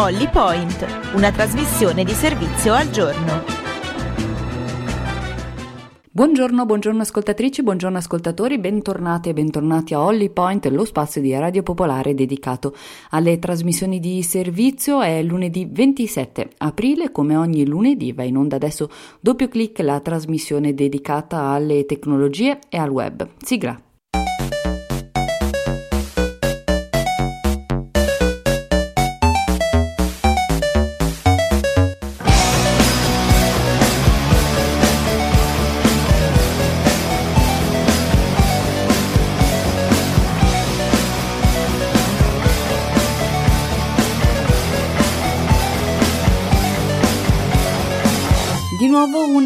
Holly Point, una trasmissione di servizio al giorno. Buongiorno, buongiorno ascoltatrici, buongiorno ascoltatori, bentornati e bentornati a Holly Point, lo spazio di Radio Popolare dedicato alle trasmissioni di servizio. È lunedì 27 aprile, come ogni lunedì va in onda adesso doppio clic la trasmissione dedicata alle tecnologie e al web. Sigla.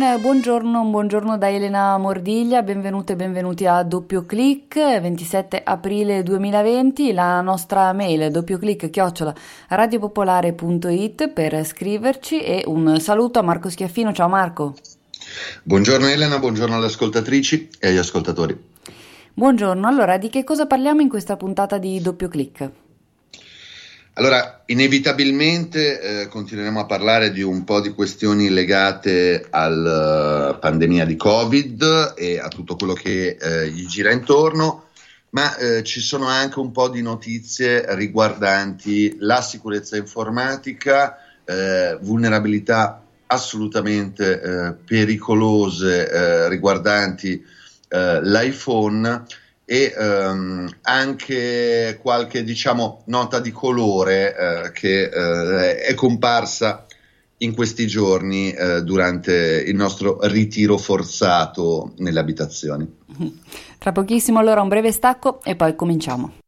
Un buongiorno, un buongiorno da Elena Mordiglia, benvenute e benvenuti a Doppio Clic, 27 aprile 2020, la nostra mail doppioclic chiocciola radiopopolare.it per scriverci e un saluto a Marco Schiaffino, ciao Marco. Buongiorno Elena, buongiorno alle ascoltatrici e agli ascoltatori. Buongiorno, allora di che cosa parliamo in questa puntata di Doppio Clic? Allora, inevitabilmente eh, continueremo a parlare di un po' di questioni legate alla uh, pandemia di Covid e a tutto quello che eh, gli gira intorno, ma eh, ci sono anche un po' di notizie riguardanti la sicurezza informatica, eh, vulnerabilità assolutamente eh, pericolose riguardanti l'iPhone e ehm, anche qualche diciamo nota di colore eh, che eh, è comparsa in questi giorni eh, durante il nostro ritiro forzato nelle abitazioni. Tra pochissimo allora un breve stacco e poi cominciamo.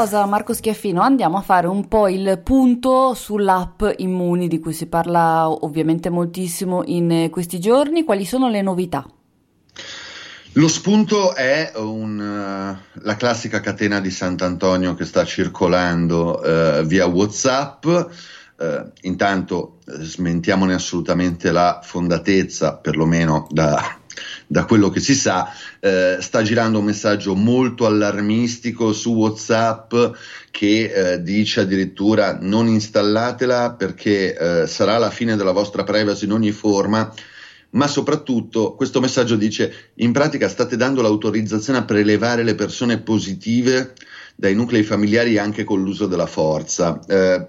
Cosa, Marco Schiaffino, andiamo a fare un po' il punto sull'app Immuni di cui si parla ovviamente moltissimo in questi giorni. Quali sono le novità? Lo spunto è un, uh, la classica catena di Sant'Antonio che sta circolando uh, via WhatsApp. Uh, intanto smentiamone assolutamente la fondatezza, perlomeno da, da quello che si sa, eh, sta girando un messaggio molto allarmistico su WhatsApp che eh, dice addirittura non installatela perché eh, sarà la fine della vostra privacy in ogni forma. Ma soprattutto questo messaggio dice in pratica state dando l'autorizzazione a prelevare le persone positive dai nuclei familiari anche con l'uso della forza. Eh,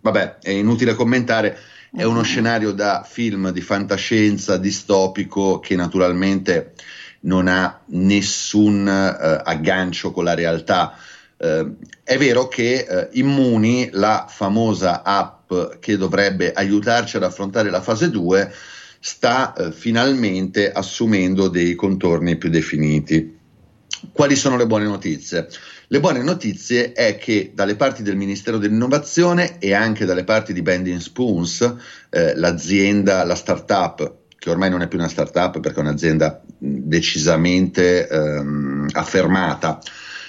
vabbè, è inutile commentare, è uno scenario da film di fantascienza distopico che naturalmente non ha nessun uh, aggancio con la realtà. Uh, è vero che uh, Immuni, la famosa app che dovrebbe aiutarci ad affrontare la fase 2, sta finalmente assumendo dei contorni più definiti. Quali sono le buone notizie? Le buone notizie è che dalle parti del Ministero dell'Innovazione e anche dalle parti di Bending Spoons, eh, l'azienda, la startup, che ormai non è più una startup perché è un'azienda decisamente ehm, affermata,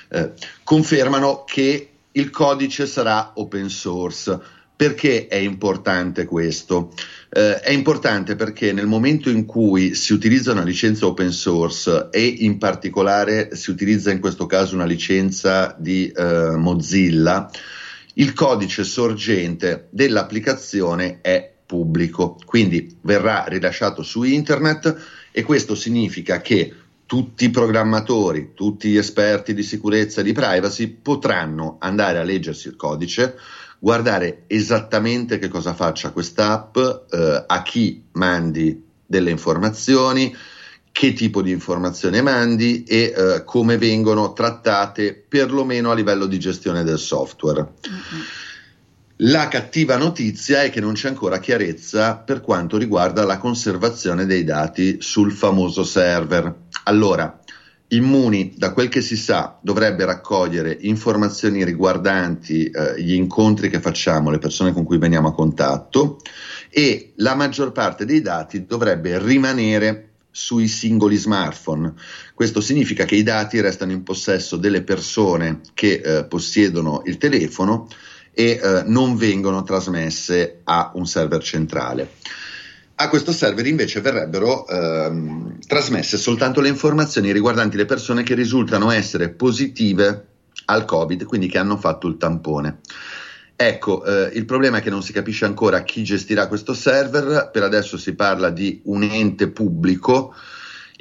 eh, confermano che il codice sarà open source. Perché è importante questo? Eh, è importante perché nel momento in cui si utilizza una licenza open source e in particolare si utilizza in questo caso una licenza di eh, Mozilla, il codice sorgente dell'applicazione è pubblico, quindi verrà rilasciato su internet e questo significa che tutti i programmatori, tutti gli esperti di sicurezza e di privacy potranno andare a leggersi il codice, guardare esattamente che cosa faccia questa app, eh, a chi mandi delle informazioni, che tipo di informazioni mandi e eh, come vengono trattate perlomeno a livello di gestione del software. Mm-hmm. La cattiva notizia è che non c'è ancora chiarezza per quanto riguarda la conservazione dei dati sul famoso server. Allora, Immuni, da quel che si sa, dovrebbe raccogliere informazioni riguardanti eh, gli incontri che facciamo, le persone con cui veniamo a contatto e la maggior parte dei dati dovrebbe rimanere sui singoli smartphone. Questo significa che i dati restano in possesso delle persone che eh, possiedono il telefono e eh, non vengono trasmesse a un server centrale. A questo server invece verrebbero ehm, trasmesse soltanto le informazioni riguardanti le persone che risultano essere positive al Covid, quindi che hanno fatto il tampone. Ecco, eh, il problema è che non si capisce ancora chi gestirà questo server, per adesso si parla di un ente pubblico,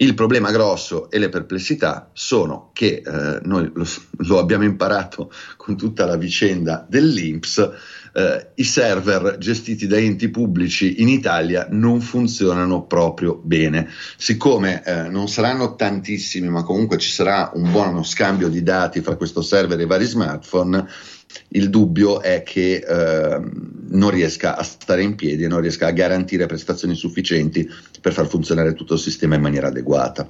il problema grosso e le perplessità sono che eh, noi lo, lo, abbiamo imparato con tutta la vicenda dell'INPS, eh, i server gestiti da enti pubblici in Italia non funzionano proprio bene. Siccome eh, non saranno tantissimi, ma comunque ci sarà un buono scambio di dati fra questo server e i vari smartphone, il dubbio è che eh, non riesca a stare in piedi e non riesca a garantire prestazioni sufficienti per far funzionare tutto il sistema in maniera adeguata.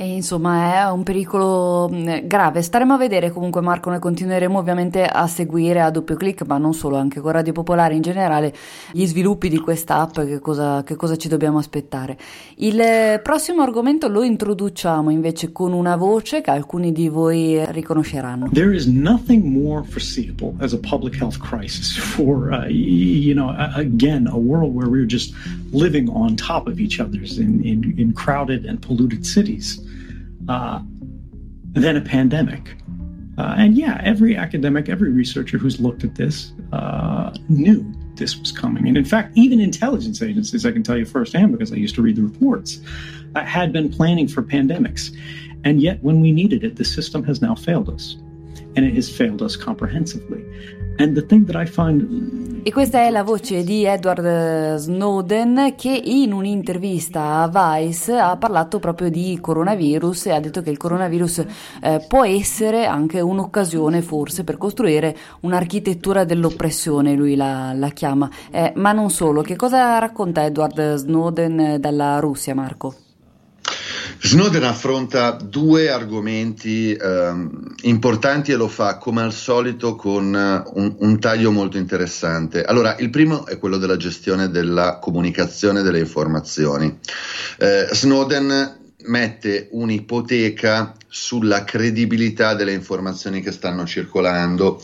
E insomma è un pericolo mm, grave. Staremo a vedere comunque Marco, noi continueremo ovviamente a seguire a doppio clic, ma non solo, anche con Radio Popolare in generale, gli sviluppi di questa app, che cosa, che cosa ci dobbiamo aspettare. Il eh, prossimo argomento lo introduciamo invece con una voce che alcuni di voi riconosceranno. There is nothing more foreseeable as a public health crisis for, uh, you know, again, a world where we're just living on top of each other in, in, in crowded and polluted cities. Uh, than a pandemic. Uh, and yeah, every academic, every researcher who's looked at this uh, knew this was coming. And in fact, even intelligence agencies, I can tell you firsthand because I used to read the reports, uh, had been planning for pandemics. And yet, when we needed it, the system has now failed us. And it has failed us comprehensively. Find E questa è la voce di Edward Snowden che in un'intervista a Vice ha parlato proprio di coronavirus e ha detto che il coronavirus eh, può essere anche un'occasione forse per costruire un'architettura dell'oppressione, lui la, la chiama. Eh, ma non solo, che cosa racconta Edward Snowden dalla Russia, Marco? Snowden affronta due argomenti eh, importanti e lo fa come al solito con eh, un, un, taglio molto interessante. Allora, il primo è quello della gestione della comunicazione delle informazioni. Eh, Snowden mette un'ipoteca sulla credibilità delle informazioni che stanno circolando,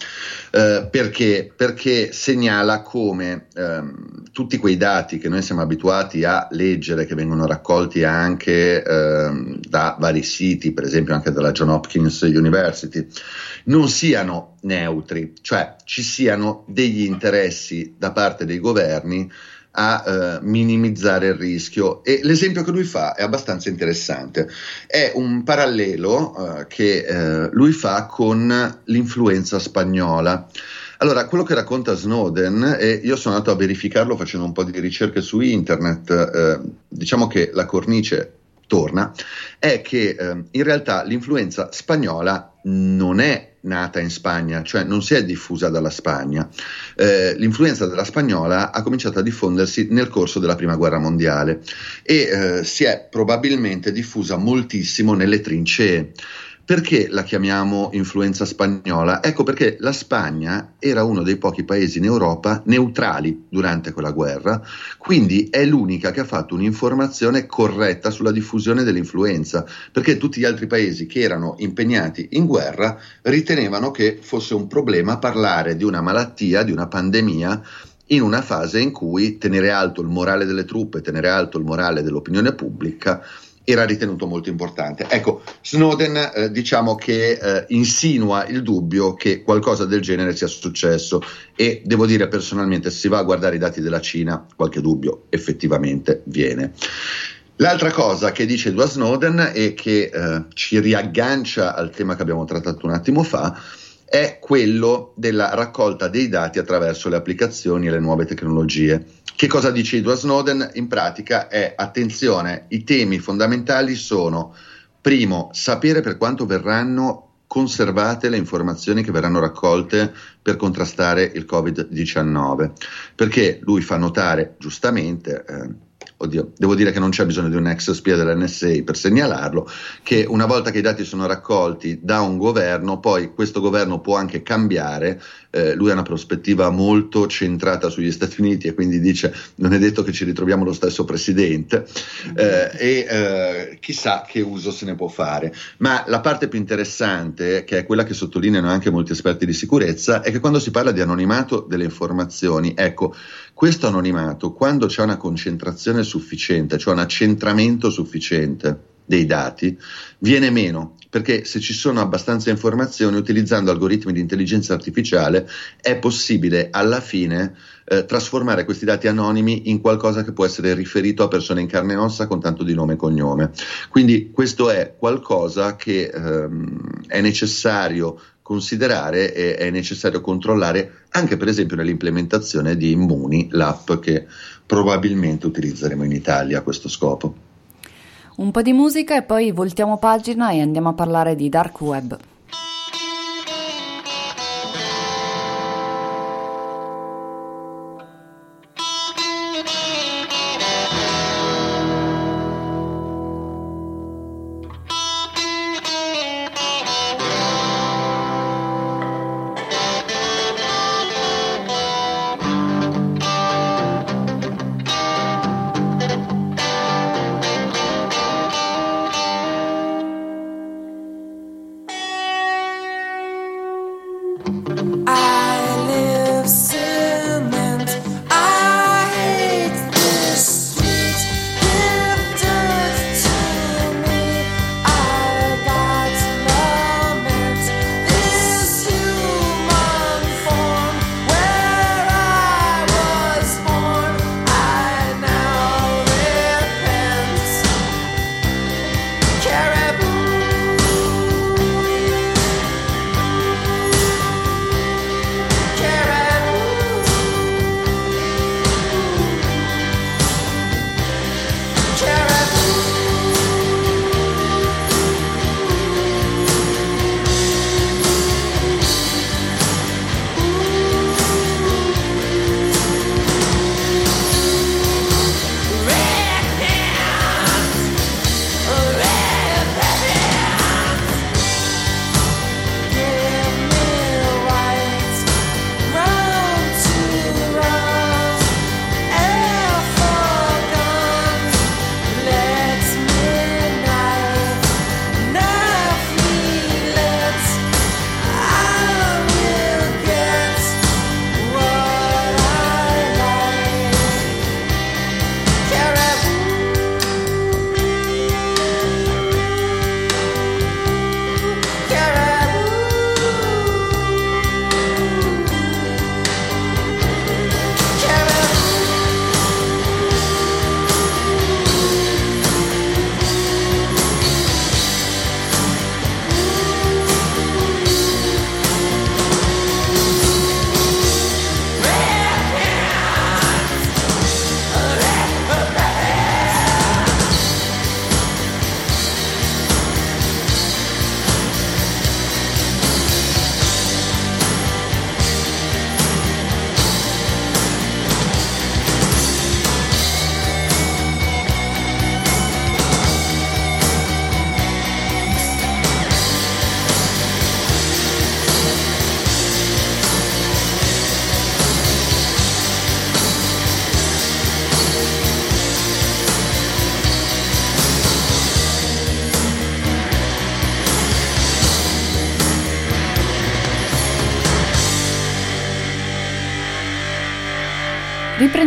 eh, perché? perché? segnala come ehm, tutti quei dati che noi siamo abituati a leggere, che vengono raccolti anche ehm, da vari siti, per esempio anche dalla John Hopkins University, non siano neutri, cioè ci siano degli interessi da parte dei governi a eh, minimizzare il rischio e l'esempio che lui fa è abbastanza interessante. È un parallelo eh, che eh, lui fa con l'influenza spagnola. Allora, quello che racconta Snowden, e io sono andato a verificarlo facendo un po' di ricerche su internet, eh, diciamo che la cornice torna, è che eh, in realtà l'influenza spagnola non è nata in Spagna, cioè non si è diffusa dalla Spagna. Eh, l'influenza della spagnola ha cominciato a diffondersi nel corso della Prima Guerra Mondiale e eh, si è probabilmente diffusa moltissimo nelle trincee. Perché la chiamiamo influenza spagnola? Ecco perché la Spagna era uno dei pochi paesi in Europa neutrali durante quella guerra, quindi è l'unica che ha fatto un'informazione corretta sulla diffusione dell'influenza, perché tutti gli altri paesi che erano impegnati in guerra ritenevano che fosse un problema parlare di una malattia, di una pandemia in una fase in cui tenere alto il morale delle truppe, tenere alto il morale dell'opinione pubblica era ritenuto molto importante. Ecco, Snowden eh, diciamo che eh, insinua il dubbio che qualcosa del genere sia successo e devo dire personalmente se si va a guardare i dati della Cina qualche dubbio effettivamente viene. L'altra cosa che dice Edward Snowden e che eh, ci riaggancia al tema che abbiamo trattato un attimo fa è quello della raccolta dei dati attraverso le applicazioni e le nuove tecnologie. Che cosa dice Edward Snowden? In pratica è attenzione, i temi fondamentali sono primo, sapere per quanto verranno conservate le informazioni che verranno raccolte per contrastare il Covid-19, perché lui fa notare giustamente eh, oddio, devo dire che non c'è bisogno di un ex spia dell'NSA per segnalarlo, che una volta che i dati sono raccolti da un governo, poi questo governo può anche cambiare, eh, lui ha una prospettiva molto centrata sugli Stati Uniti e quindi dice non è detto che ci ritroviamo lo stesso presidente eh, e eh, chissà che uso se ne può fare. Ma la parte più interessante, che è quella che sottolineano anche molti esperti di sicurezza, è che quando si parla di anonimato delle informazioni, ecco, questo anonimato, quando c'è una concentrazione sufficiente, cioè un accentramento sufficiente dei dati, viene meno, perché se ci sono abbastanza informazioni, utilizzando algoritmi di intelligenza artificiale, è possibile alla fine eh, trasformare questi dati anonimi in qualcosa che può essere riferito a persone in carne e ossa con tanto di nome e cognome. Quindi questo è qualcosa che ehm, è necessario considerare e è necessario controllare anche per esempio nell'implementazione di Immuni, l'app che probabilmente utilizzeremo in Italia a questo scopo. Un po' di musica e poi voltiamo pagina e andiamo a parlare di dark web.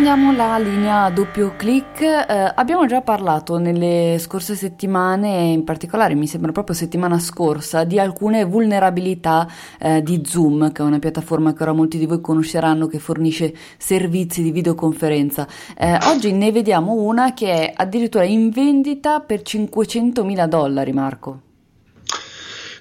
Riprendiamo la linea doppio clic. Eh, abbiamo già parlato nelle scorse settimane, in particolare mi sembra proprio settimana scorsa, di alcune vulnerabilità eh, di Zoom, che è una piattaforma che ora molti di voi conosceranno che fornisce servizi di videoconferenza. Eh, oggi ne vediamo una che è addirittura in vendita per 500 mila dollari, Marco.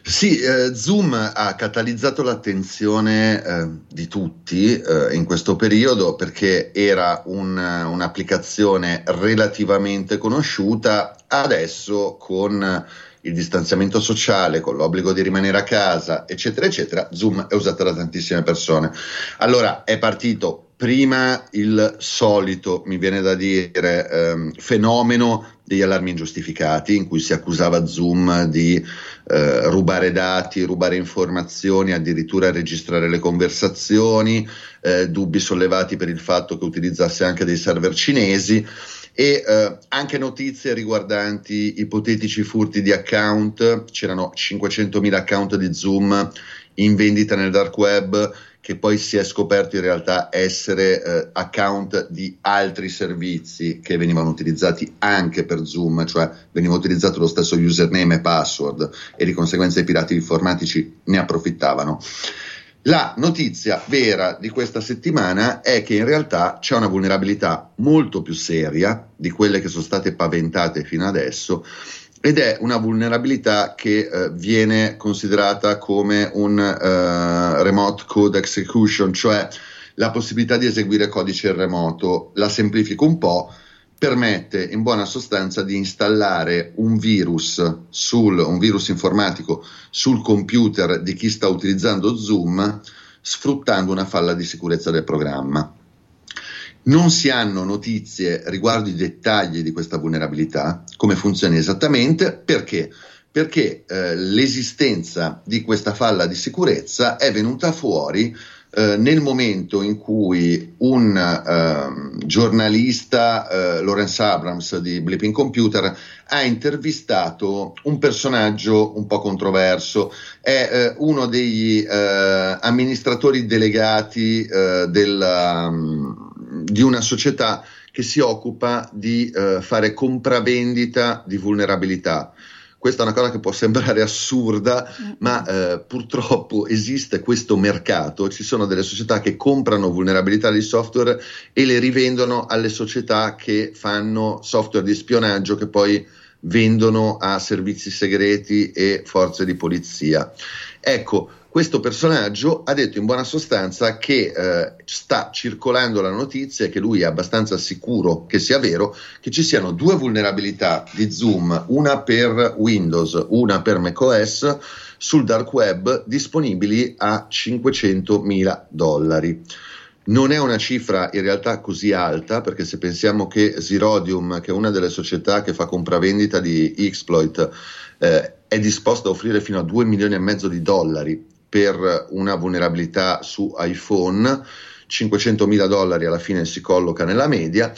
Sì, eh, Zoom ha catalizzato l'attenzione eh, di tutti eh, in questo periodo perché era un, un'applicazione relativamente conosciuta, adesso con il distanziamento sociale, con l'obbligo di rimanere a casa, eccetera, eccetera, Zoom è usata da tantissime persone. Allora è partito prima il solito, mi viene da dire, ehm, fenomeno degli allarmi ingiustificati in cui si accusava Zoom di eh, rubare dati, rubare informazioni, addirittura registrare le conversazioni, eh, dubbi sollevati per il fatto che utilizzasse anche dei server cinesi e eh, anche notizie riguardanti ipotetici furti di account, c'erano 500.000 account di Zoom in vendita nel dark web che poi si è scoperto in realtà essere eh, account di altri servizi che venivano utilizzati anche per Zoom, cioè veniva utilizzato lo stesso username e password e di conseguenza i pirati informatici ne approfittavano. La notizia vera di questa settimana è che in realtà c'è una vulnerabilità molto più seria di quelle che sono state paventate fino adesso ed è una vulnerabilità che eh, viene considerata come un uh, remote code execution, cioè la possibilità di eseguire codice in remoto. La semplifico un po', permette in buona sostanza di installare un virus, sul, un virus informatico sul computer di chi sta utilizzando Zoom sfruttando una falla di sicurezza del programma. Non si hanno notizie riguardo i dettagli di questa vulnerabilità, come funziona esattamente, perché? Perché eh, l'esistenza di questa falla di sicurezza è venuta fuori eh, nel momento in cui un eh, giornalista, eh, Lawrence Abrams di Blipping Computer, ha intervistato un personaggio un po' controverso, è eh, uno degli eh, amministratori delegati della, um, di una società che si occupa di uh, fare compravendita di vulnerabilità. Questa è una cosa che può sembrare assurda, ma eh, purtroppo esiste questo mercato, ci sono delle società che comprano vulnerabilità di software e le rivendono alle società che fanno software di spionaggio che poi vendono a servizi segreti e forze di polizia. Ecco, questo personaggio ha detto in buona sostanza che eh, sta circolando la notizia e che lui è abbastanza sicuro che sia vero che ci siano due vulnerabilità di Zoom, una per Windows, una per macOS, sul dark web disponibili a 500 mila dollari. Non è una cifra in realtà così alta perché se pensiamo che Zirodium, che è una delle società che fa compravendita di exploit, eh, è disposta a offrire fino a 2 milioni e mezzo di dollari per una vulnerabilità su iPhone, 500 mila dollari alla fine si colloca nella media.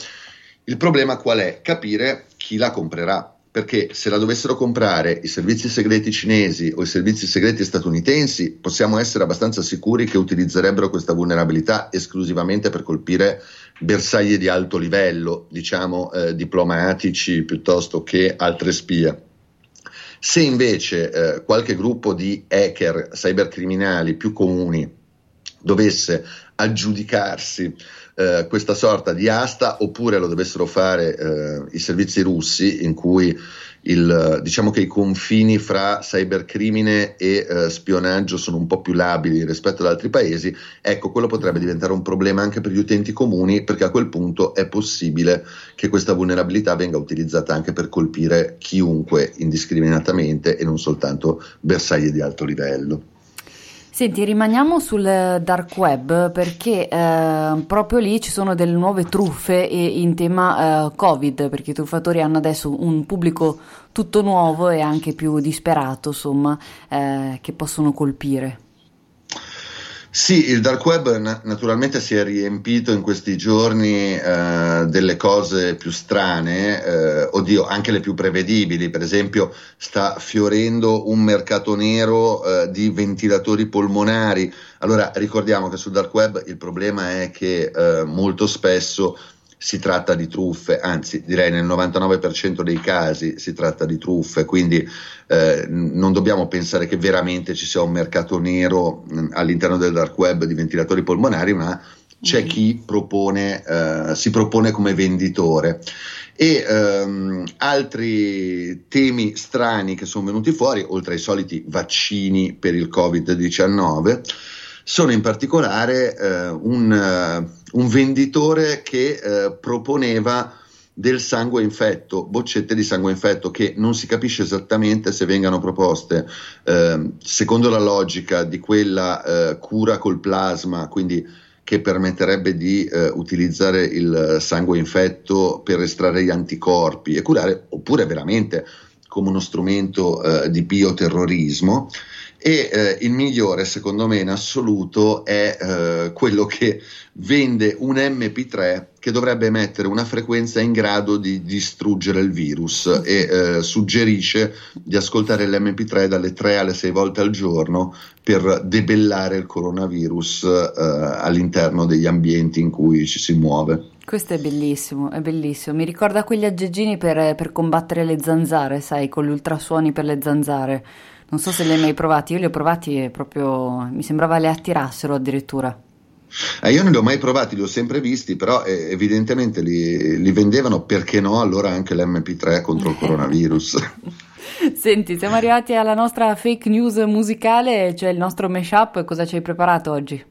Il problema qual è? Capire chi la comprerà. Perché se la dovessero comprare i servizi segreti cinesi o i servizi segreti statunitensi, possiamo essere abbastanza sicuri che utilizzerebbero questa vulnerabilità esclusivamente per colpire bersagli di alto livello, diciamo eh, diplomatici piuttosto che altre spie. Se invece eh, qualche gruppo di hacker cybercriminali più comuni dovesse aggiudicarsi eh, questa sorta di asta oppure lo dovessero fare eh, i servizi russi in cui il, diciamo che i confini fra cybercrimine e eh, spionaggio sono un po' più labili rispetto ad altri paesi, ecco, quello potrebbe diventare un problema anche per gli utenti comuni, perché a quel punto è possibile che questa vulnerabilità venga utilizzata anche per colpire chiunque indiscriminatamente e non soltanto bersagli di alto livello. Senti, rimaniamo sul dark web perché eh, proprio lì ci sono delle nuove truffe in tema eh, Covid, perché i truffatori hanno adesso un pubblico tutto nuovo e anche più disperato, insomma, eh, che possono colpire. Sì, il dark web na- naturalmente si è riempito in questi giorni eh, delle cose più strane, eh, oddio, anche le più prevedibili, per esempio sta fiorendo un mercato nero eh, di ventilatori polmonari. Allora ricordiamo che sul dark web il problema è che eh, molto spesso si tratta di truffe, anzi direi nel 99% dei casi si tratta di truffe, quindi eh, non dobbiamo pensare che veramente ci sia un mercato nero mh, all'interno del dark web di ventilatori polmonari, ma c'è mm. chi propone, eh, si propone come venditore. E ehm, altri temi strani che sono venuti fuori, oltre ai soliti vaccini per il Covid-19, sono in particolare eh, un, uh, un, venditore che uh, proponeva del sangue infetto, boccette di sangue infetto che non si capisce esattamente se vengano proposte eh, secondo la logica di quella eh, cura col plasma, quindi che permetterebbe di eh, utilizzare il sangue infetto per estrarre gli anticorpi e curare, oppure veramente come uno strumento eh, di bioterrorismo e eh, il migliore secondo me in assoluto è eh, quello che vende un MP3 che dovrebbe emettere una frequenza in grado di distruggere il virus e eh, suggerisce di ascoltare l'MP3 dalle 3 alle 6 volte al giorno per debellare il coronavirus eh, all'interno degli ambienti in cui ci si muove. Questo è bellissimo, è bellissimo. Mi ricorda quegli aggeggini per, per combattere le zanzare, sai, con gli ultrasuoni per le zanzare. Non so se li hai mai provati, io li ho provati e proprio mi sembrava le attirassero addirittura. Eh, io non li ho mai provati, li ho sempre visti, però eh, evidentemente li, li, vendevano, perché no, allora anche l'MP3 contro il coronavirus. Senti, siamo arrivati alla nostra fake news musicale, cioè il nostro mashup, cosa ci hai preparato oggi?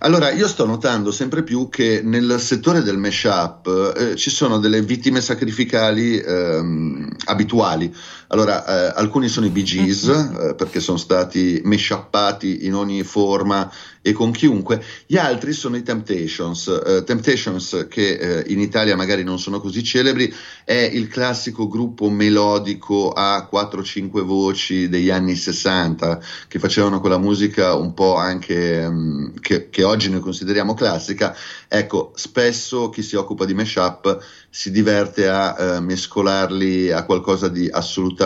Allora, io sto notando sempre più che nel settore del mashup eh, ci sono delle vittime sacrificali ehm, abituali. Allora, eh, alcuni sono i Bee Gees, eh, perché sono stati meshappati in ogni forma e con chiunque, gli altri sono i Temptations. Uh, Temptations, che uh, in Italia magari non sono così celebri, è il classico gruppo melodico a 4-5 voci degli anni 60 che facevano quella musica un po' anche um, che, che, oggi noi consideriamo classica. Ecco, spesso chi si occupa di mashup si diverte a uh, mescolarli a qualcosa di assolutamente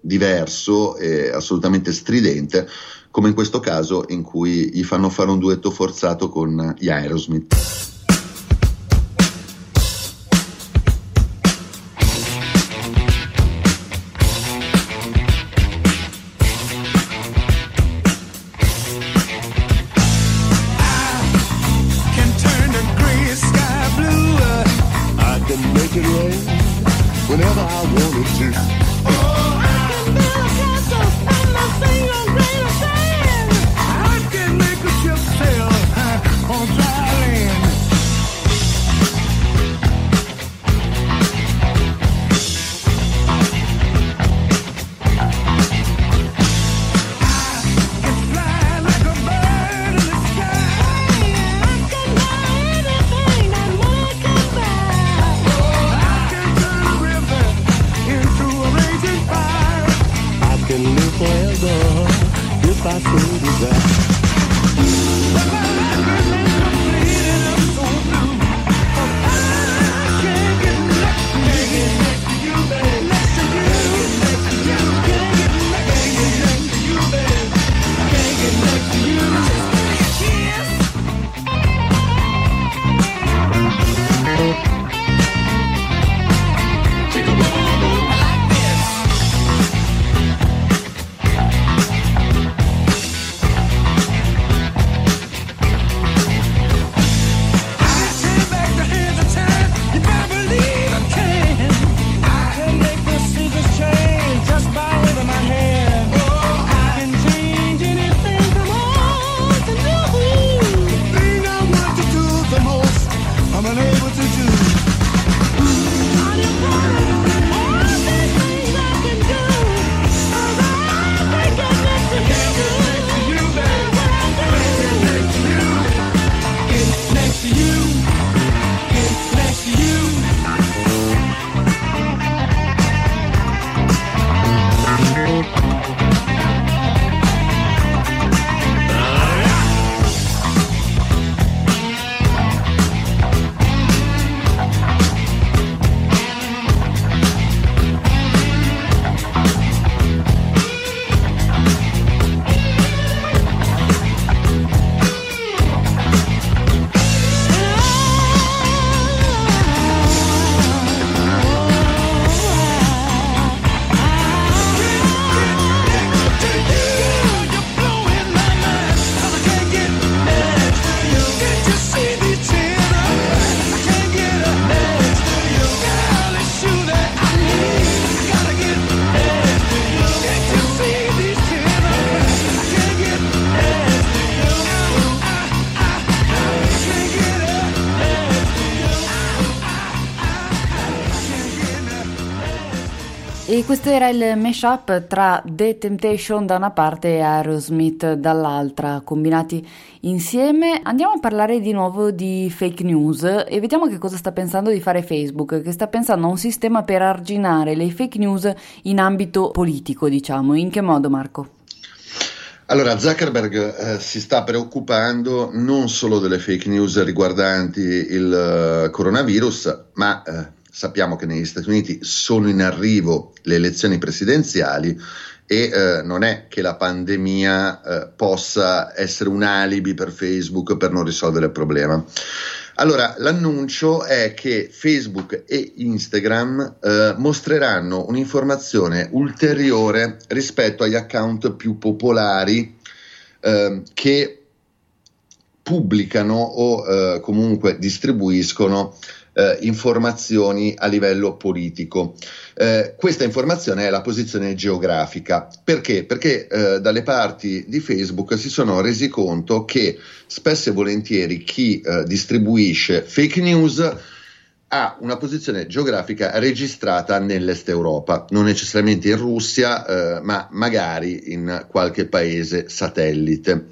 diverso e assolutamente stridente come in questo caso in cui gli fanno fare un duetto forzato con gli Aerosmith. Questo era il mashup tra The Temptation da una parte e Aerosmith dall'altra, combinati insieme. Andiamo a parlare di nuovo di fake news e vediamo che cosa sta pensando di fare Facebook, che sta pensando a un sistema per arginare le fake news in ambito politico, diciamo. In che modo, Marco? Allora, Zuckerberg eh, si sta preoccupando non solo delle fake news riguardanti il uh, coronavirus, ma eh, sappiamo che negli Stati Uniti sono in arrivo le elezioni presidenziali e eh, non è che la pandemia eh, possa essere un alibi per Facebook per non risolvere il problema. Allora, l'annuncio è che Facebook e Instagram eh, mostreranno un'informazione ulteriore rispetto agli account più popolari eh, che pubblicano o eh, comunque distribuiscono eh, informazioni a livello politico. Eh, questa informazione è la posizione geografica. Perché? Perché eh, dalle parti di Facebook si sono resi conto che spesso e volentieri chi eh, distribuisce fake news ha una posizione geografica registrata nell'est Europa, non necessariamente in Russia, eh, ma magari in qualche paese satellite.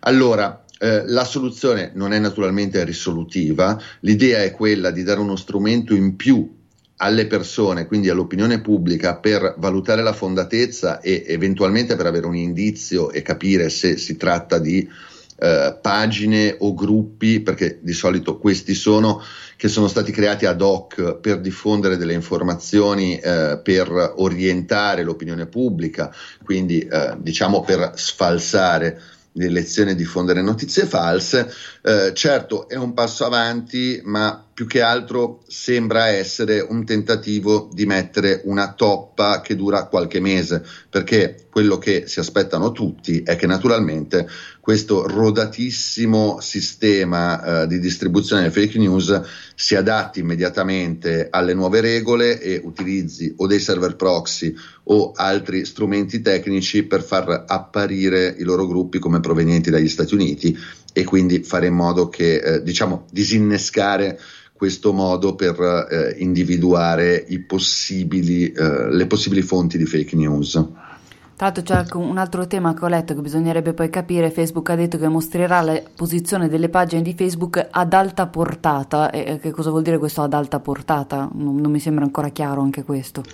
Allora, eh, la soluzione non è naturalmente risolutiva, l'idea è quella di dare uno strumento in più alle persone, quindi all'opinione pubblica, per valutare la fondatezza e eventualmente per avere un indizio e capire se si tratta di eh, pagine o gruppi, perché di solito questi sono, che sono stati creati ad hoc per diffondere delle informazioni, eh, per orientare l'opinione pubblica, quindi eh, diciamo per sfalsare di elezione e diffondere notizie false. Eh, certo è un passo avanti, ma più che altro sembra essere un tentativo di mettere una toppa che dura qualche mese, perché quello che si aspettano tutti è che naturalmente questo rodatissimo sistema eh, di distribuzione delle fake news si adatti immediatamente alle nuove regole e utilizzi o dei server proxy o altri strumenti tecnici per far apparire i loro gruppi come provenienti dagli Stati Uniti e quindi fare in modo che, eh, diciamo, disinnescare questo modo per eh, individuare possibili, eh, le possibili fonti di fake news. Tra l'altro c'è anche un altro tema che ho letto che bisognerebbe poi capire, Facebook ha detto che mostrerà la posizione delle pagine di Facebook ad alta portata, e che cosa vuol dire questo ad alta portata? Non, non mi sembra ancora chiaro anche questo.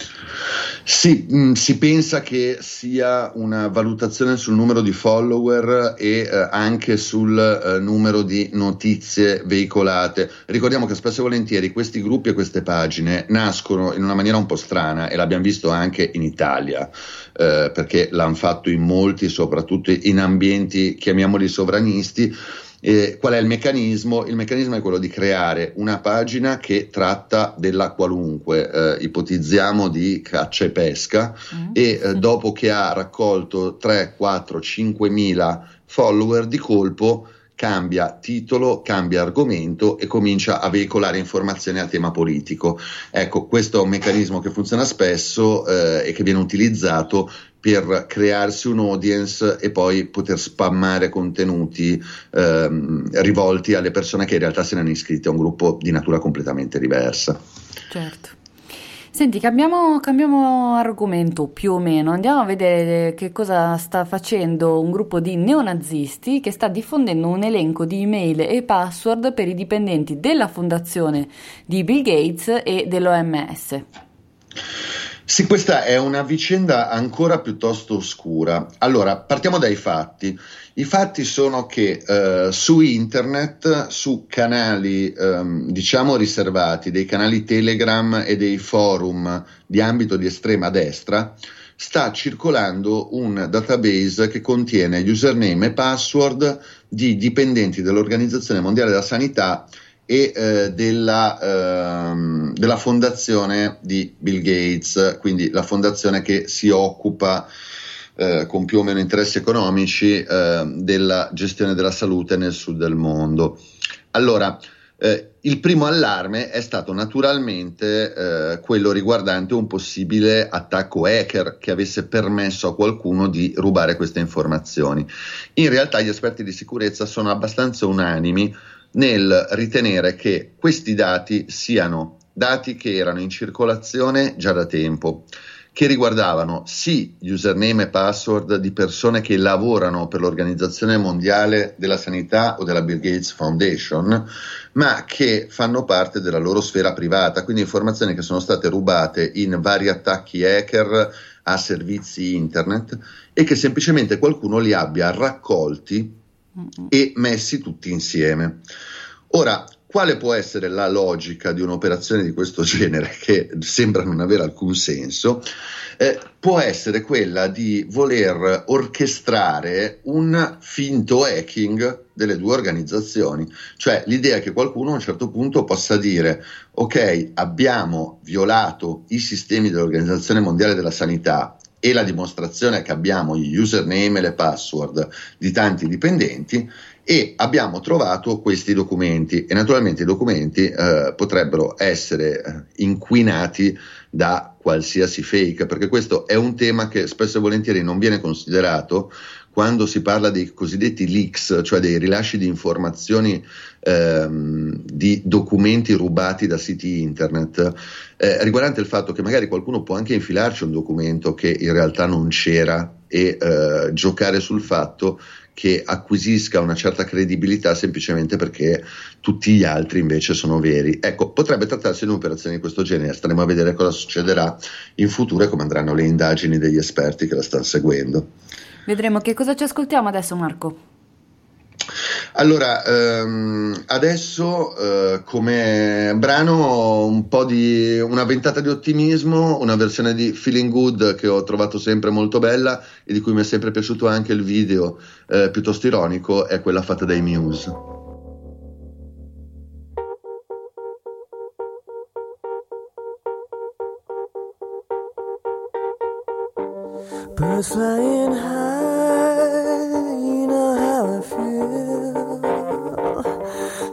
Sì, mh, mm, si pensa che sia una valutazione sul numero di follower e eh, anche sul eh, numero di notizie veicolate. Ricordiamo che spesso e volentieri questi gruppi e queste pagine nascono in una maniera un po' strana e l'abbiamo visto anche in Italia eh, perché l'hanno fatto in molti, soprattutto in ambienti, chiamiamoli sovranisti. Eh, qual è il meccanismo? Il meccanismo è quello di creare una pagina che tratta della qualunque, eh, ipotizziamo di caccia e pesca, mm. e eh, dopo che ha raccolto 3, 4, 5 mila follower di colpo, cambia titolo, cambia argomento e comincia a veicolare informazioni a tema politico. Ecco, questo è un meccanismo che funziona spesso eh, e che viene utilizzato per crearsi un audience e poi poter spammare contenuti ehm, rivolti alle persone che in realtà se ne hanno iscritte a un gruppo di natura completamente diversa. Certo. Senti, cambiamo, cambiamo, argomento più o meno, andiamo a vedere che cosa sta facendo un gruppo di neonazisti che sta diffondendo un elenco di email e password per i dipendenti della fondazione di Bill Gates e dell'OMS. Sì, questa è una vicenda ancora piuttosto oscura. Allora, partiamo dai fatti. I fatti sono che eh, su internet, su canali ehm, diciamo riservati, dei canali Telegram e dei forum di ambito di estrema destra, sta circolando un database che contiene username e password di dipendenti dell'Organizzazione Mondiale della Sanità e eh, della, ehm, della, fondazione di Bill Gates, quindi la fondazione che si occupa eh, con più o meno interessi economici eh, della gestione della salute nel sud del mondo. Allora, eh, il primo allarme è stato naturalmente eh, quello riguardante un possibile attacco hacker che avesse permesso a qualcuno di rubare queste informazioni. In realtà gli esperti di sicurezza sono abbastanza unanimi nel ritenere che questi dati siano dati che erano in circolazione già da tempo, che riguardavano sì username e password di persone che lavorano per l'Organizzazione Mondiale della Sanità o della Bill Gates Foundation, ma che fanno parte della loro sfera privata, quindi informazioni che sono state rubate in vari attacchi hacker a servizi internet e che semplicemente qualcuno li abbia raccolti e messi tutti insieme. Ora, quale può essere la logica di un'operazione di questo genere, che sembra non avere alcun senso? Eh, può essere quella di voler orchestrare un finto hacking delle due organizzazioni, cioè l'idea che qualcuno a un certo punto possa dire ok, abbiamo violato i sistemi dell'Organizzazione Mondiale della Sanità e la dimostrazione che abbiamo gli username e le password di tanti dipendenti, e abbiamo trovato questi documenti. E naturalmente i documenti eh, potrebbero essere eh, inquinati da qualsiasi fake, perché questo è un tema che spesso e volentieri non viene considerato quando si parla dei cosiddetti leaks, cioè dei rilasci di informazioni ehm, di documenti rubati da siti internet, eh, riguardante il fatto che magari qualcuno può anche infilarci un documento che in realtà non c'era e eh, giocare sul fatto che acquisisca una certa credibilità semplicemente perché tutti gli altri invece sono veri. Ecco, potrebbe trattarsi di un'operazione di questo genere, staremo a vedere cosa succederà in futuro e come andranno le indagini degli esperti che la stanno seguendo. Vedremo che cosa ci ascoltiamo adesso Marco. Allora, ehm, adesso eh, come brano un po' di una ventata di ottimismo, una versione di Feeling Good che ho trovato sempre molto bella e di cui mi è sempre piaciuto anche il video eh, piuttosto ironico, è quella fatta dai Muse. Birds flying high,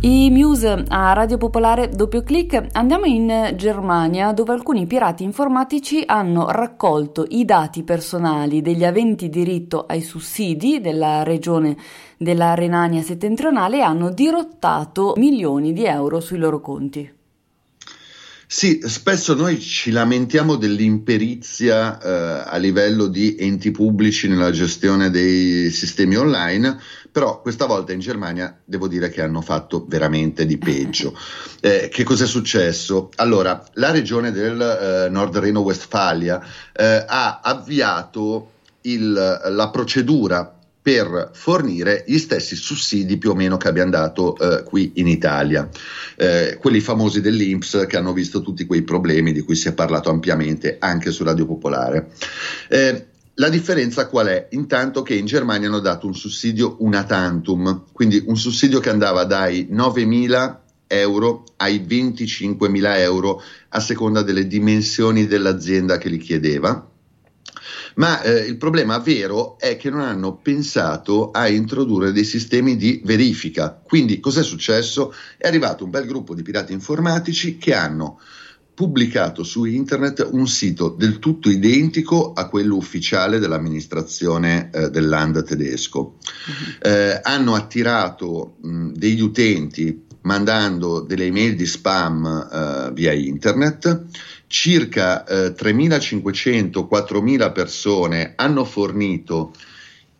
Di Muse a Radio Popolare doppio clic andiamo in Germania dove alcuni pirati informatici hanno raccolto i dati personali degli aventi diritto ai sussidi della regione della Renania settentrionale e hanno dirottato milioni di euro sui loro conti. Sì, spesso noi ci lamentiamo dell'imperizia eh, a livello di enti pubblici nella gestione dei sistemi online, però questa volta in Germania devo dire che hanno fatto veramente di peggio. Eh, che cosa è successo? Allora, la regione del eh, Nord Reno-Westfalia eh, ha avviato il, la procedura per fornire gli stessi sussidi più o meno che abbiamo dato eh, qui in Italia, eh, quelli famosi dell'Inps che hanno visto tutti quei problemi di cui si è parlato ampiamente anche su Radio Popolare. Eh, la differenza qual è? Intanto che in Germania hanno dato un sussidio una tantum, quindi un sussidio che andava dai 9.000 euro ai 25.000 euro a seconda delle dimensioni dell'azienda che li chiedeva ma eh, il problema vero è che non hanno pensato a introdurre dei sistemi di verifica. Quindi cos'è successo? È arrivato un bel gruppo di pirati informatici che hanno pubblicato su internet un sito del tutto identico a quello ufficiale dell'amministrazione eh, del land tedesco. Uh-huh. Eh, hanno attirato mh, degli utenti mandando delle email di spam eh, via internet circa eh, 3.500-4.000 persone hanno fornito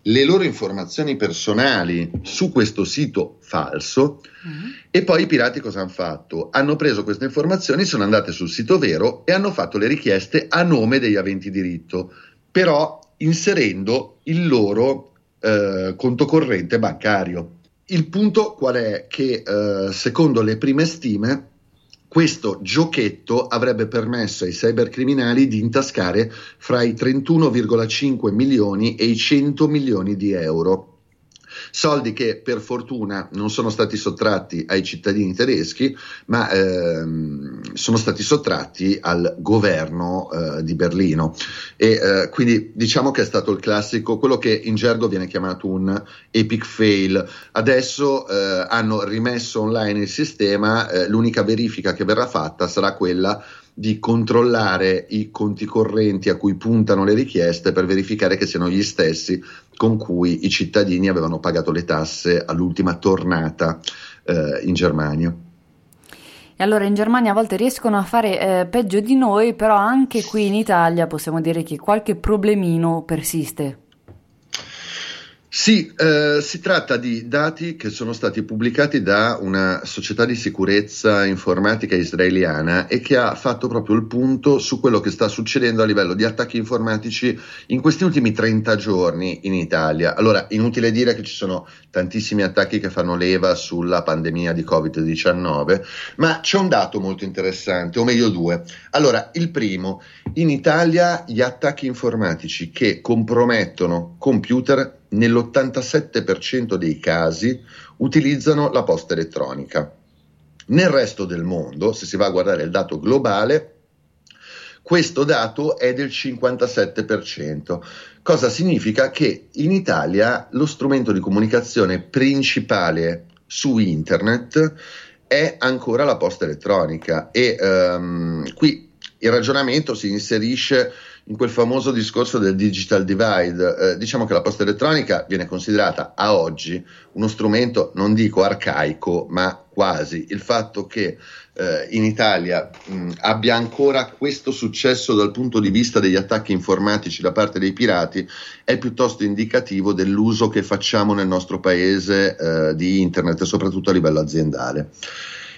le loro informazioni personali su questo sito falso mm-hmm. e poi i pirati cosa hanno fatto? Hanno preso queste informazioni, sono andate sul sito vero e hanno fatto le richieste a nome degli aventi diritto, però inserendo il loro eh, conto corrente bancario. Il punto qual è? Che eh, secondo le prime stime questo giochetto avrebbe permesso ai cybercriminali di intascare fra i 31,5 milioni e i 100 milioni di euro soldi che per fortuna non sono stati sottratti ai cittadini tedeschi, ma ehm, sono stati sottratti al governo eh, di Berlino. E eh, quindi diciamo che è stato il classico, quello che in gergo viene chiamato un epic fail. Adesso eh, hanno rimesso online il sistema, eh, l'unica verifica che verrà fatta sarà quella di controllare i conti correnti a cui puntano le richieste per verificare che siano gli stessi con cui i cittadini avevano pagato le tasse all'ultima tornata eh, in Germania. E allora in Germania a volte riescono a fare eh, peggio di noi, però anche qui in Italia possiamo dire che qualche problemino persiste. Sì, eh, si tratta di dati che sono stati pubblicati da una società di sicurezza informatica israeliana e che ha fatto proprio il punto su quello che sta succedendo a livello di attacchi informatici in questi ultimi 30 giorni in Italia. Allora, inutile dire che ci sono tantissimi attacchi che fanno leva sulla pandemia di Covid-19, ma c'è un dato molto interessante, o meglio due. Allora, il primo, in Italia gli attacchi informatici che compromettono computer nell'87% dei casi utilizzano la posta elettronica. Nel resto del mondo, se si va a guardare il dato globale, questo dato è del 57%. Cosa significa? Che in Italia lo strumento di comunicazione principale su internet è ancora la posta elettronica e um, qui il ragionamento si inserisce in quel famoso discorso del digital divide. Eh, diciamo che la posta elettronica viene considerata a oggi uno strumento, non dico arcaico, ma quasi. Il fatto che eh, in Italia mh, abbia ancora questo successo dal punto di vista degli attacchi informatici da parte dei pirati è piuttosto indicativo dell'uso che facciamo nel nostro paese eh, di internet, soprattutto a livello aziendale.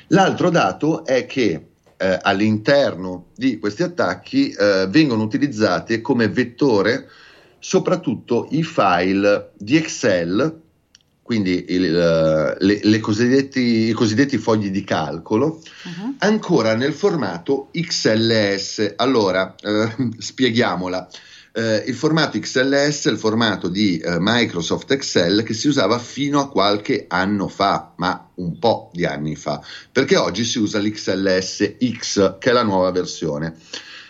L'altro dato è che eh, all'interno di questi attacchi eh, vengono utilizzati come vettore soprattutto i file di Excel, quindi il, uh, le, le cosiddetti, i cosiddetti fogli di calcolo, uh-huh. ancora nel formato XLS. Allora, eh, spieghiamola. Eh, il formato XLS il formato di eh, Microsoft Excel che si usava fino a qualche anno fa, ma un po' di anni fa, perché oggi si usa l'XLS X, che è la nuova versione.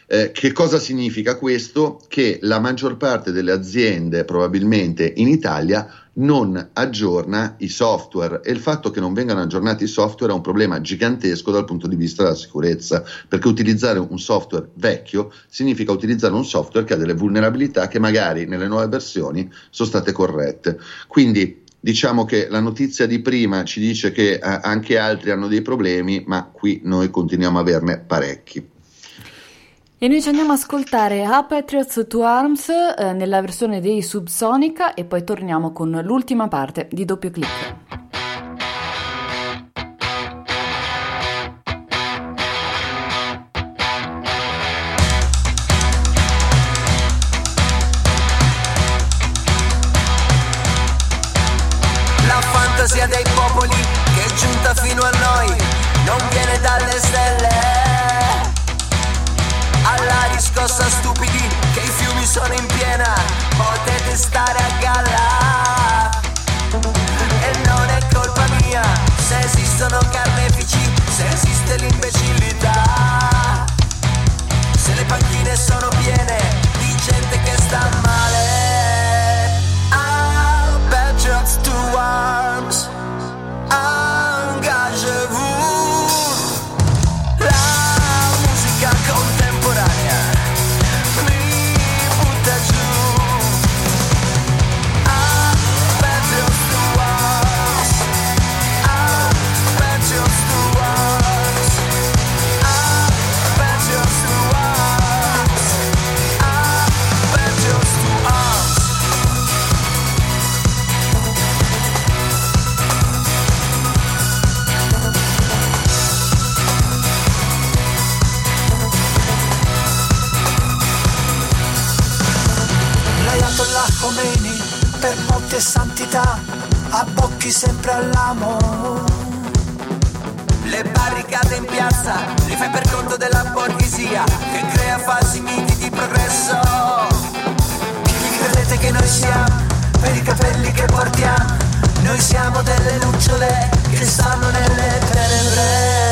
Eh, che cosa significa questo? Che la maggior parte delle aziende, probabilmente in Italia, non aggiorna i software e il fatto che non vengano aggiornati i software è un problema gigantesco dal punto di vista della sicurezza, perché utilizzare un software vecchio significa utilizzare un software che ha delle vulnerabilità che magari nelle nuove versioni sono state corrette. Quindi diciamo che la notizia di prima ci dice che eh, anche altri hanno dei problemi, ma qui noi continuiamo a averne parecchi. E noi ci andiamo a ascoltare A Patriots to Arms eh, nella versione dei Subsonica e poi torniamo con l'ultima parte di doppio clic. Santità abbocchi sempre all'amo. Le barricate in piazza li fai per conto della borghesia che crea falsi miti di progresso. Chi credete che noi siamo per i capelli che portiamo? Noi siamo delle lucciole che stanno nelle tenebre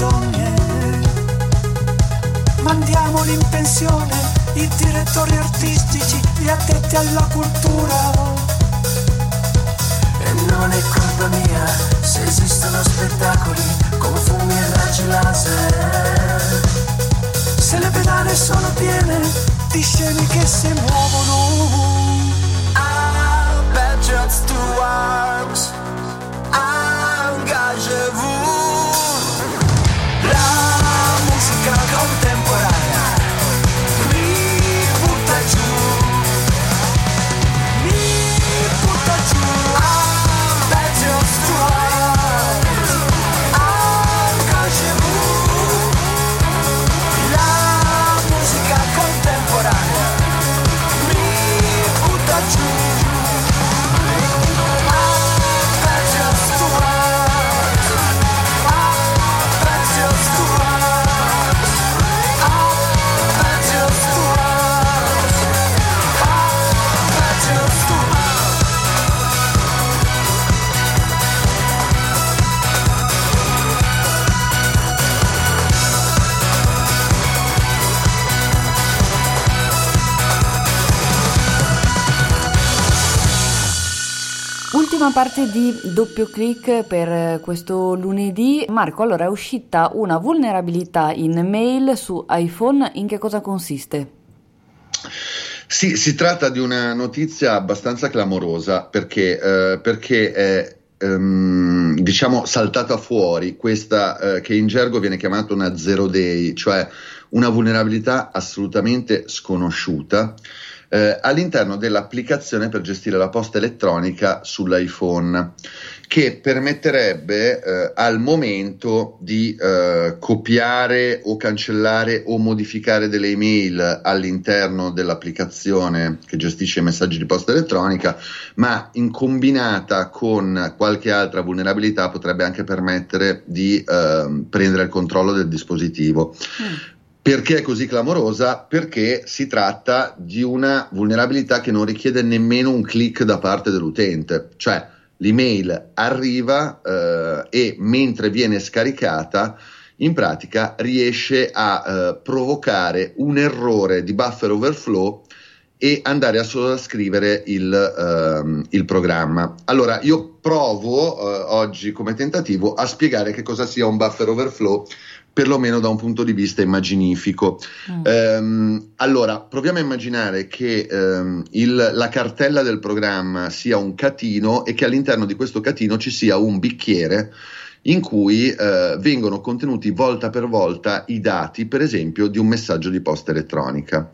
menzogne mandiamoli in pensione i direttori artistici gli addetti alla cultura E non è colpa mia se esistono spettacoli con fumi e raggi laser. se le pedane sono piene di scene che si muovono Ah, Patriots to arms, engagez-vous. La musica Ultima parte di doppio clic per eh, questo lunedì. Marco, allora è uscita una vulnerabilità in mail su iPhone, in che cosa consiste? Sì, si tratta di una notizia abbastanza clamorosa perché, eh, perché è ehm, diciamo saltata fuori questa eh, che in gergo viene chiamata una zero day, cioè una vulnerabilità assolutamente sconosciuta eh, all'interno dell'applicazione per gestire la posta elettronica sull'iPhone che permetterebbe eh, al momento di eh, copiare o cancellare o modificare delle email all'interno dell'applicazione che gestisce i messaggi di posta elettronica, ma in combinata con qualche altra vulnerabilità potrebbe anche permettere di eh, prendere il controllo del dispositivo. Mm. Perché è così clamorosa? Perché si tratta di una vulnerabilità che non richiede nemmeno un click da parte dell'utente, cioè l'email arriva eh, e mentre viene scaricata in pratica riesce a eh, provocare un errore di buffer overflow e andare a sovrascrivere il, ehm, il programma. Allora, io provo eh, oggi come tentativo a spiegare che cosa sia un buffer overflow perlomeno da un punto di vista immaginifico. Mm. Ehm, allora, proviamo a immaginare che ehm, il, la cartella del programma sia un catino e che all'interno di questo catino ci sia un bicchiere in cui eh, vengono contenuti volta per volta i dati, per esempio, di un messaggio di posta elettronica.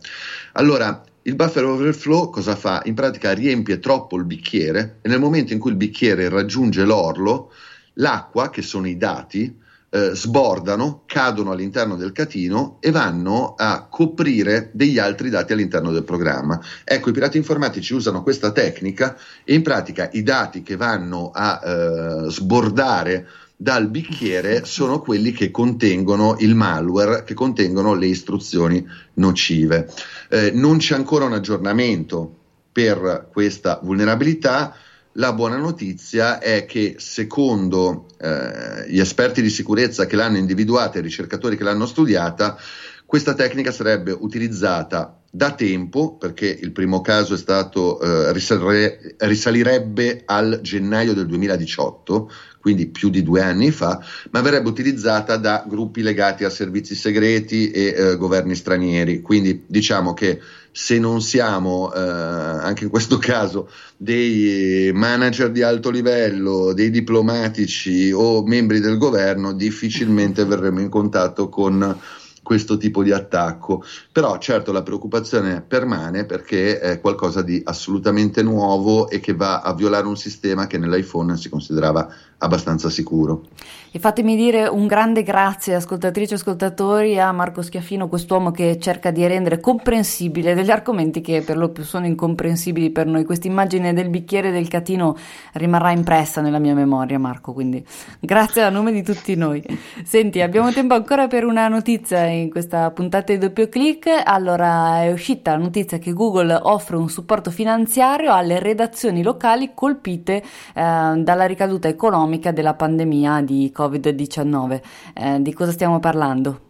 Allora, il buffer overflow cosa fa? In pratica riempie troppo il bicchiere e nel momento in cui il bicchiere raggiunge l'orlo, l'acqua, che sono i dati, eh, sbordano, cadono all'interno del catino e vanno a coprire degli altri dati all'interno del programma. Ecco, i pirati informatici usano questa tecnica e in pratica i dati che vanno a eh, sbordare dal bicchiere sono quelli che contengono il malware, che contengono le istruzioni nocive. Eh, non c'è ancora un aggiornamento per questa vulnerabilità. La buona notizia è che secondo eh, gli esperti di sicurezza che l'hanno individuata e i ricercatori che l'hanno studiata, questa tecnica sarebbe utilizzata da tempo, perché il primo caso è stato, eh, risale, risalirebbe al gennaio del 2018, quindi più di due anni fa, ma verrebbe utilizzata da gruppi legati a servizi segreti e eh, governi stranieri. Quindi diciamo che se non siamo, eh, anche in questo caso, dei manager di alto livello, dei diplomatici o membri del governo, difficilmente verremo in contatto con questo tipo di attacco. Però certo la preoccupazione permane perché è qualcosa di assolutamente nuovo e che va a violare un sistema che nell'iPhone si considerava abbastanza sicuro. E fatemi dire un grande grazie, ascoltatrici e ascoltatori, a Marco Schiaffino, quest'uomo che cerca di rendere comprensibile degli argomenti che per lo più sono incomprensibili per noi. Questa immagine del bicchiere del catino rimarrà impressa nella mia memoria, Marco, quindi grazie a nome di tutti noi. Senti, abbiamo tempo ancora per una notizia in questa puntata di doppio clic. Allora, è uscita la notizia che Google offre un supporto finanziario alle redazioni locali colpite eh, dalla ricaduta economica della pandemia di Covid. Covid-19. Eh, di cosa stiamo parlando?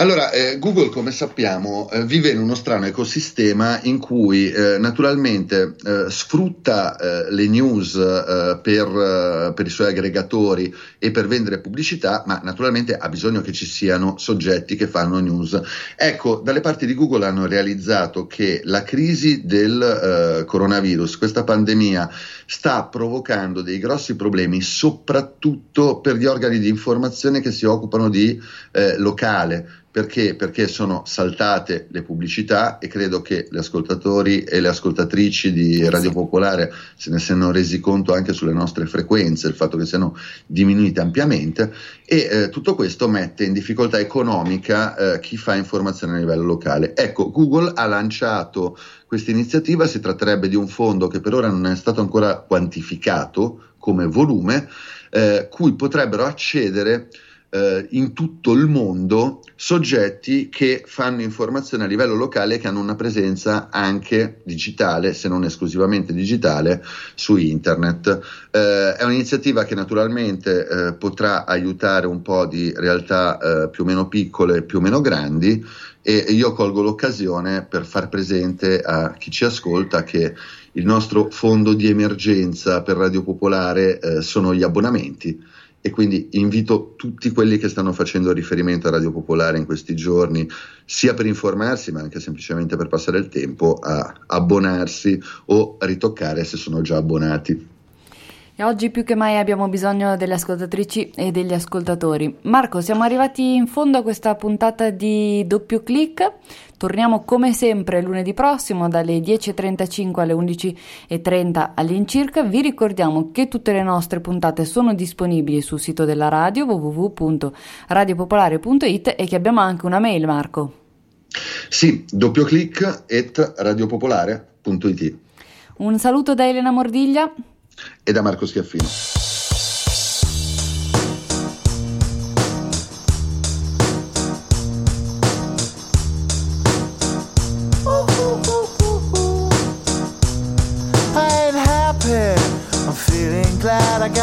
Allora, eh, Google, come sappiamo, eh, vive in uno strano ecosistema in cui eh, naturalmente eh, sfrutta eh, le news eh, per, per, i suoi aggregatori e per vendere pubblicità, ma naturalmente ha bisogno che ci siano soggetti che fanno news. Ecco, dalle parti di Google hanno realizzato che la crisi del coronavirus, questa pandemia, sta provocando dei grossi problemi, soprattutto per gli organi di informazione che si occupano di locale perché? Perché sono saltate le pubblicità e credo che gli ascoltatori e le ascoltatrici di Radio Popolare se ne siano resi conto anche sulle nostre frequenze, il fatto che siano diminuite ampiamente e eh, tutto questo mette in difficoltà economica eh, chi fa informazione a livello locale. Ecco, Google ha lanciato questa iniziativa, si tratterebbe di un fondo che per ora non è stato ancora quantificato come volume, eh, cui potrebbero accedere eh, in tutto il mondo soggetti che fanno informazione a livello locale e che hanno una presenza anche digitale, se non esclusivamente digitale, su internet. Eh, è un'iniziativa che naturalmente eh, potrà aiutare un po' di realtà eh, più o meno piccole, più o meno grandi e io colgo l'occasione per far presente a chi ci ascolta che il nostro fondo di emergenza per Radio Popolare eh, sono gli abbonamenti e quindi invito tutti quelli che stanno facendo riferimento a Radio Popolare in questi giorni, sia per informarsi ma anche semplicemente per passare il tempo, a abbonarsi o ritoccare se sono già abbonati. E oggi più che mai abbiamo bisogno delle ascoltatrici e degli ascoltatori. Marco, siamo arrivati in fondo a questa puntata di doppio clic. Torniamo come sempre lunedì prossimo dalle 10.35 alle 11.30 all'incirca. Vi ricordiamo che tutte le nostre puntate sono disponibili sul sito della radio www.radiopopolare.it e che abbiamo anche una mail, Marco. Sì, doppio clic et radiopopolare.it. Un saluto da Elena Mordiglia e da Marco Schiaffino.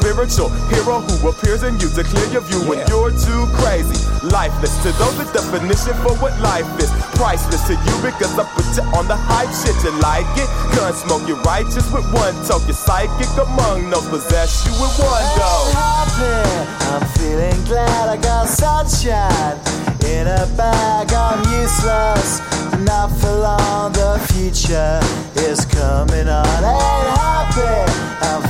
spiritual hero who appears in you to clear your view when you're too crazy. Lifeless to those, the definition for what life is. Priceless to you because I put you on the hype shit. You like it? Gun smoke, you're righteous with one toke. You're psychic among no possess you with one go. I'm feeling glad I got sunshine in a bag. I'm useless, not for long. The future is coming on. Ain't happy. I'm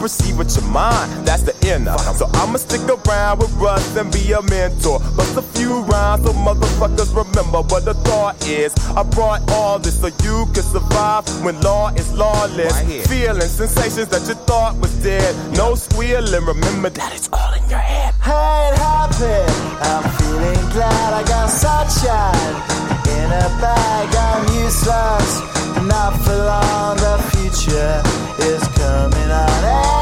perceive with your mind. That's the inner. So I'ma stick around with Russ and be a mentor. Bust a few rhymes so motherfuckers remember what the thought is. I brought all this so you can survive when law is lawless. Right Feeling sensations that you thought was dead. No squealing, remember that it's all in your head. I ain't happy. I'm feeling glad I got sunshine in a bag. I'm useless, not for long that